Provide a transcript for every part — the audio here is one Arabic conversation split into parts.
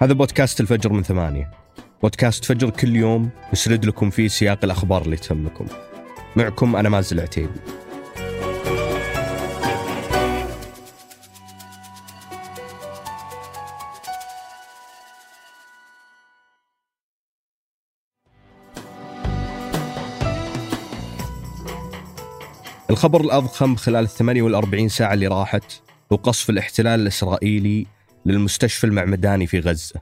هذا بودكاست الفجر من ثمانية. بودكاست فجر كل يوم نسرد لكم فيه سياق الأخبار اللي تهمكم. معكم أنا مازل العتيبي. الخبر الأضخم خلال ال 48 ساعة اللي راحت هو قصف الاحتلال الإسرائيلي للمستشفى المعمداني في غزة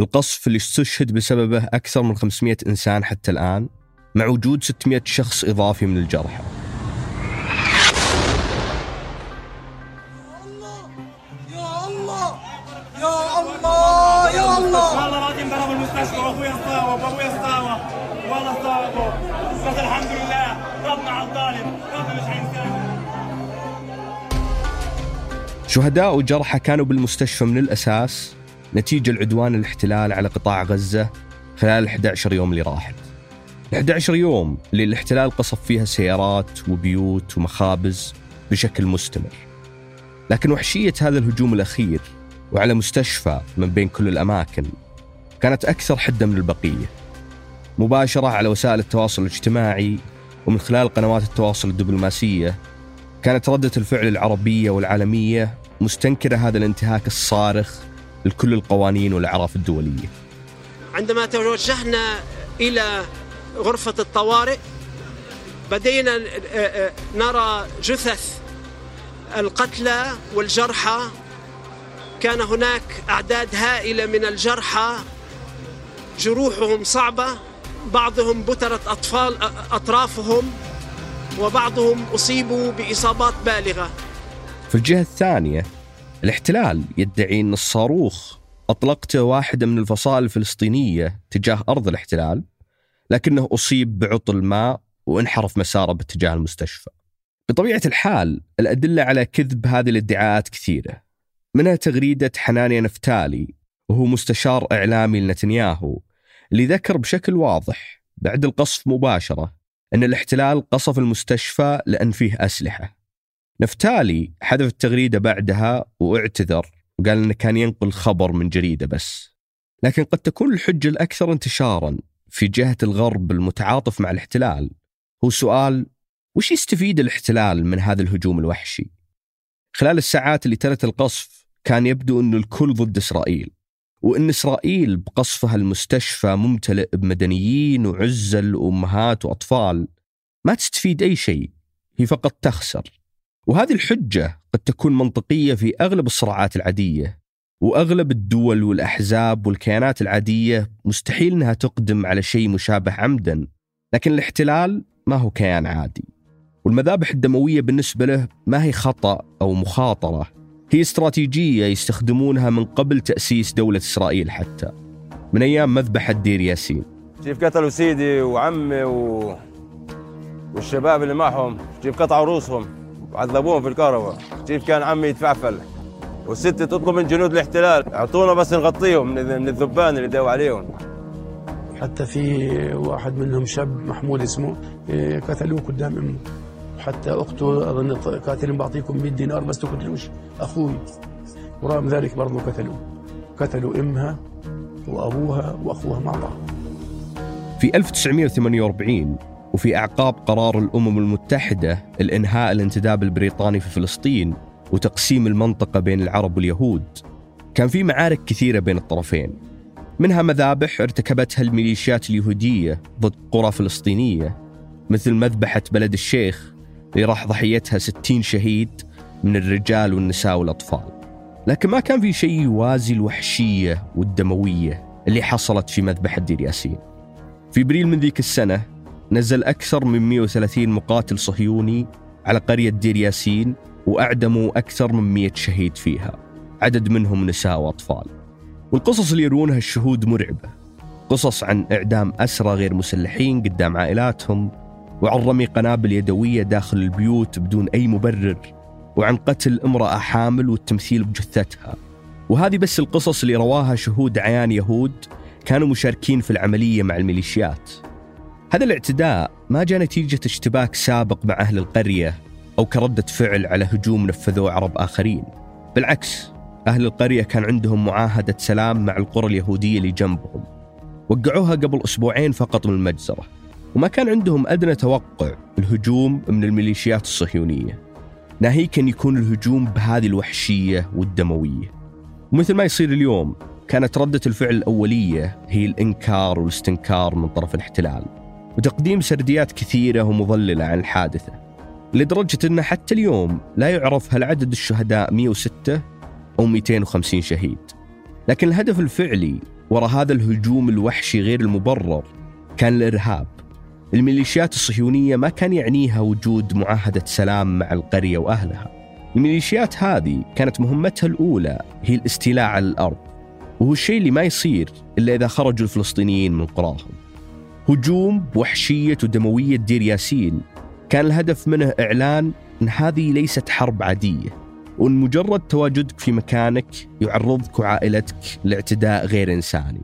القصف اللي استشهد بسببه أكثر من 500 إنسان حتى الآن مع وجود 600 شخص إضافي من الجرحى الحمد لله ربنا على الظالم شهداء وجرحى كانوا بالمستشفى من الأساس نتيجة العدوان الاحتلال على قطاع غزة خلال ال 11 يوم اللي راحت. ال 11 يوم اللي الاحتلال قصف فيها سيارات وبيوت ومخابز بشكل مستمر. لكن وحشية هذا الهجوم الأخير وعلى مستشفى من بين كل الأماكن كانت أكثر حدة من البقية. مباشرة على وسائل التواصل الاجتماعي ومن خلال قنوات التواصل الدبلوماسية كانت ردة الفعل العربية والعالمية مستنكرة هذا الانتهاك الصارخ لكل القوانين والأعراف الدولية. عندما توجهنا إلى غرفة الطوارئ بدينا نرى جثث القتلى والجرحى. كان هناك أعداد هائلة من الجرحى جروحهم صعبة بعضهم بترت أطفال أطرافهم وبعضهم أصيبوا بإصابات بالغة. في الجهة الثانية الاحتلال يدعي أن الصاروخ أطلقته واحدة من الفصائل الفلسطينية تجاه أرض الاحتلال لكنه أصيب بعطل ماء وانحرف مساره باتجاه المستشفى. بطبيعة الحال الأدلة على كذب هذه الادعاءات كثيرة. منها تغريدة حنانيا نفتالي وهو مستشار إعلامي لنتنياهو اللي ذكر بشكل واضح بعد القصف مباشرة أن الاحتلال قصف المستشفى لأن فيه أسلحة. نفتالي حذف التغريدة بعدها واعتذر. وقال أنه كان ينقل خبر من جريدة بس. لكن قد تكون الحجة الأكثر انتشارا في جهة الغرب المتعاطف مع الاحتلال. هو سؤال وش يستفيد الاحتلال من هذا الهجوم الوحشي؟ خلال الساعات اللي تلت القصف كان يبدو أن الكل ضد إسرائيل. وأن إسرائيل بقصفها المستشفى ممتلئ بمدنيين وعزل وأمهات وأطفال ما تستفيد أي شيء. هي فقط تخسر. وهذه الحجة قد تكون منطقية في أغلب الصراعات العادية وأغلب الدول والأحزاب والكيانات العادية مستحيل أنها تقدم على شيء مشابه عمدا لكن الاحتلال ما هو كيان عادي. والمذابح الدموية بالنسبة له ما هي خطأ أو مخاطرة هي استراتيجية يستخدمونها من قبل تأسيس دولة إسرائيل حتى. من أيام مذبحة دير ياسين. كيف قتلوا سيدي وعمي و... والشباب اللي معهم كيف قطعوا رؤوسهم. وعذبوهم في الكهرباء. كيف كان عمي يتفعفل. والست تطلب من جنود الاحتلال اعطونا بس نغطيهم من من الذبان اللي داوا عليهم. حتى في واحد منهم شاب محمود اسمه إيه، قتلوه قدام أمه. حتى أخته أظن قاتل بعطيكم 100 دينار بس تقتلوش. أخوي. ورغم ذلك برضه قتلوه. قتلوا إمها وأبوها وأخوها مع بعض. في 1948 وفي أعقاب قرار الأمم المتحدة الإنهاء الانتداب البريطاني في فلسطين وتقسيم المنطقة بين العرب واليهود. كان في معارك كثيرة بين الطرفين. منها مذابح ارتكبتها الميليشيات اليهودية ضد قرى فلسطينية مثل مذبحة بلد الشيخ اللي راح ضحيتها 60 شهيد من الرجال والنساء والأطفال. لكن ما كان في شيء يوازي الوحشية والدموية اللي حصلت في مذبحة دير ياسين. في إبريل من ذيك السنة نزل أكثر من 130 مقاتل صهيوني على قرية دير ياسين وأعدموا أكثر من 100 شهيد فيها. عدد منهم نساء وأطفال. والقصص اللي يروونها الشهود مرعبة. قصص عن إعدام أسرى غير مسلحين قدام عائلاتهم وعن رمي قنابل يدوية داخل البيوت بدون أي مبرر وعن قتل امرأة حامل والتمثيل بجثتها. وهذه بس القصص اللي رواها شهود عيان يهود كانوا مشاركين في العملية مع الميليشيات. هذا الاعتداء ما جاء نتيجة اشتباك سابق مع أهل القرية أو كردة فعل على هجوم نفذوه عرب آخرين. بالعكس أهل القرية كان عندهم معاهدة سلام مع القرى اليهودية اللي جنبهم. وقعوها قبل أسبوعين فقط من المجزرة. وما كان عندهم أدنى توقع الهجوم من الميليشيات الصهيونية. ناهيك أن يكون الهجوم بهذه الوحشية والدموية. ومثل ما يصير اليوم كانت ردة الفعل الأولية هي الإنكار والاستنكار من طرف الاحتلال. وتقديم سرديات كثيرة ومضللة عن الحادثة لدرجة أن حتى اليوم لا يعرف هل عدد الشهداء 106 أو 250 شهيد. لكن الهدف الفعلي وراء هذا الهجوم الوحشي غير المبرر كان الإرهاب. الميليشيات الصهيونية ما كان يعنيها وجود معاهدة سلام مع القرية وأهلها. الميليشيات هذه كانت مهمتها الأولى هي الاستيلاء على الأرض وهو الشيء اللي ما يصير إلا إذا خرجوا الفلسطينيين من قراهم. هجوم بوحشية ودموية دير ياسين. كان الهدف منه إعلان أن هذه ليست حرب عادية وأن مجرد تواجدك في مكانك يعرضك وعائلتك لاعتداء غير إنساني.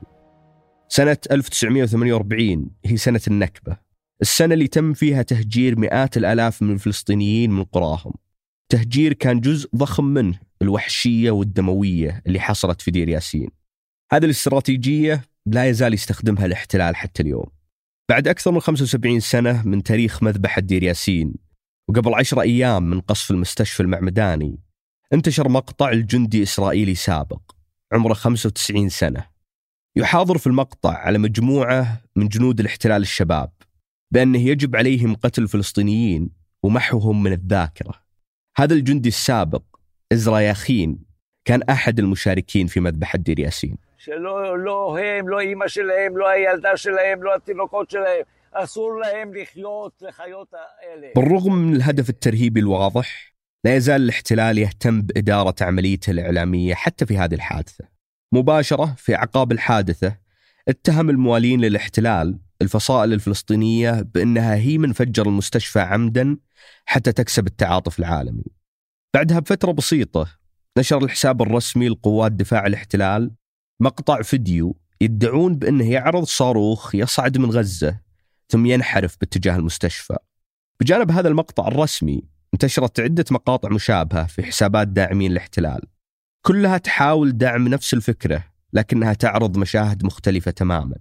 سنة 1948 هي سنة النكبة السنة اللي تم فيها تهجير مئات الآلاف من الفلسطينيين من قراهم. تهجير كان جزء ضخم منه الوحشية والدموية اللي حصلت في دير ياسين. هذه الاستراتيجية لا يزال يستخدمها الاحتلال حتى اليوم. بعد أكثر من 75 سنة من تاريخ مذبحة دير ياسين وقبل عشرة أيام من قصف المستشفى المعمداني انتشر مقطع الجندي إسرائيلي سابق عمره 95 سنة. يحاضر في المقطع على مجموعة من جنود الاحتلال الشباب بأنه يجب عليهم قتل الفلسطينيين ومحوهم من الذاكرة. هذا الجندي السابق إزرا ياخين كان أحد المشاركين في مذبحة دير ياسين שלא לא הם, לא אימא שלהם, לא הילדה שלהם, לא התינוקות שלהם, אסור להם לחיות לחיות האלה. بالرغم من الهدف الترهيبي الواضح لا يزال الاحتلال يهتم بإدارة عمليته الإعلامية حتى في هذه الحادثة مباشرة في أعقاب الحادثة اتهم الموالين للاحتلال الفصائل الفلسطينية بأنها هي من فجر المستشفى عمدا حتى تكسب التعاطف العالمي بعدها بفترة بسيطة نشر الحساب الرسمي لقوات دفاع الاحتلال. مقطع فيديو يدعون بأنه يعرض صاروخ يصعد من غزة ثم ينحرف باتجاه المستشفى. بجانب هذا المقطع الرسمي انتشرت عدة مقاطع مشابهة في حسابات داعمين الاحتلال. كلها تحاول دعم نفس الفكرة لكنها تعرض مشاهد مختلفة تماما.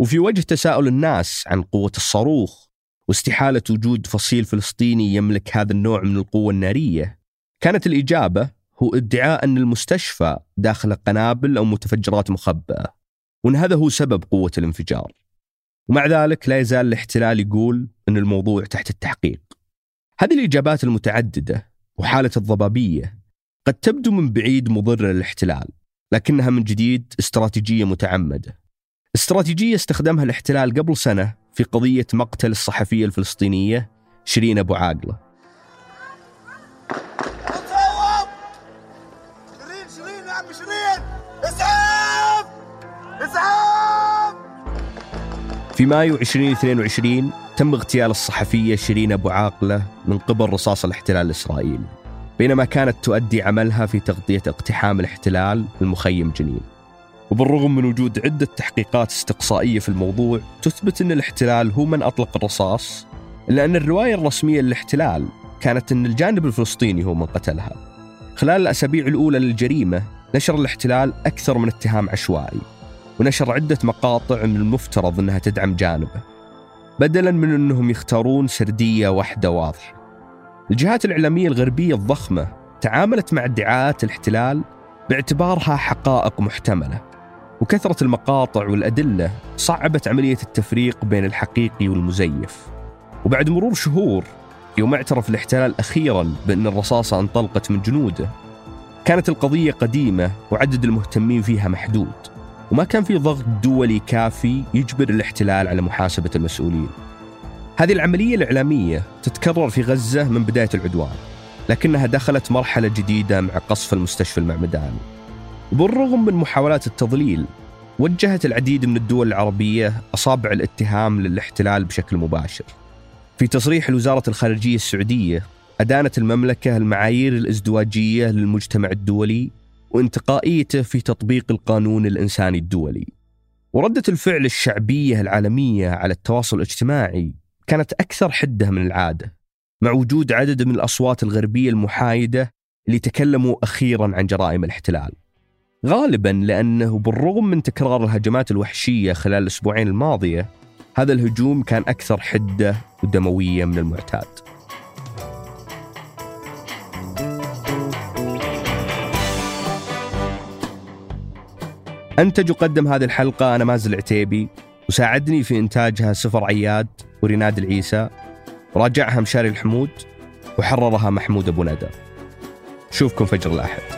وفي وجه تساؤل الناس عن قوة الصاروخ واستحالة وجود فصيل فلسطيني يملك هذا النوع من القوة النارية كانت الإجابة هو ادعاء أن المستشفى داخل قنابل أو متفجرات مخبأة وأن هذا هو سبب قوة الانفجار. ومع ذلك لا يزال الاحتلال يقول أن الموضوع تحت التحقيق. هذه الإجابات المتعددة وحالة الضبابية قد تبدو من بعيد مضرة للاحتلال لكنها من جديد استراتيجية متعمدة. استراتيجية استخدمها الاحتلال قبل سنة في قضية مقتل الصحفية الفلسطينية شيرين أبو عاقلة. في مايو 2022 تم اغتيال الصحفية شيرين أبو عاقلة من قبل رصاص الاحتلال الإسرائيلي بينما كانت تؤدي عملها في تغطية اقتحام الاحتلال للمخيم جنين. وبالرغم من وجود عدة تحقيقات استقصائية في الموضوع تثبت أن الاحتلال هو من أطلق الرصاص إلا أن الرواية الرسمية للاحتلال كانت أن الجانب الفلسطيني هو من قتلها. خلال الأسابيع الأولى للجريمة نشر الاحتلال أكثر من اتهام عشوائي. ونشر عدة مقاطع من المفترض أنها تدعم جانبه بدلا من أنهم يختارون سردية واحدة واضحة. الجهات الإعلامية الغربية الضخمة تعاملت مع ادعاءات الاحتلال باعتبارها حقائق محتملة وكثرة المقاطع والأدلة صعبت عملية التفريق بين الحقيقي والمزيف. وبعد مرور شهور يوم اعترف الاحتلال أخيرا بأن الرصاصة انطلقت من جنوده كانت القضية قديمة وعدد المهتمين فيها محدود. وما كان في ضغط دولي كافي يجبر الاحتلال على محاسبة المسؤولين. هذه العملية الإعلامية تتكرر في غزة من بداية العدوان لكنها دخلت مرحلة جديدة مع قصف المستشفى المعمداني. وبالرغم من محاولات التضليل وجهت العديد من الدول العربية أصابع الاتهام للاحتلال بشكل مباشر. في تصريح لوزارة الخارجية السعودية أدانت المملكة المعايير الإزدواجية للمجتمع الدولي وانتقائيته في تطبيق القانون الإنساني الدولي. وردة الفعل الشعبية العالمية على التواصل الاجتماعي كانت أكثر حدة من العادة مع وجود عدد من الأصوات الغربية المحايدة اللي تكلموا أخيرا عن جرائم الاحتلال. غالبا لأنه بالرغم من تكرار الهجمات الوحشية خلال الأسبوعين الماضية هذا الهجوم كان أكثر حدة ودموية من المعتاد. أنتج وقدم هذه الحلقة أنا مازل عتيبي وساعدني في إنتاجها سفر عياد وريناد العيسى وراجعها مشاري الحمود وحررها محمود أبو ندى. شوفكم فجر الأحد.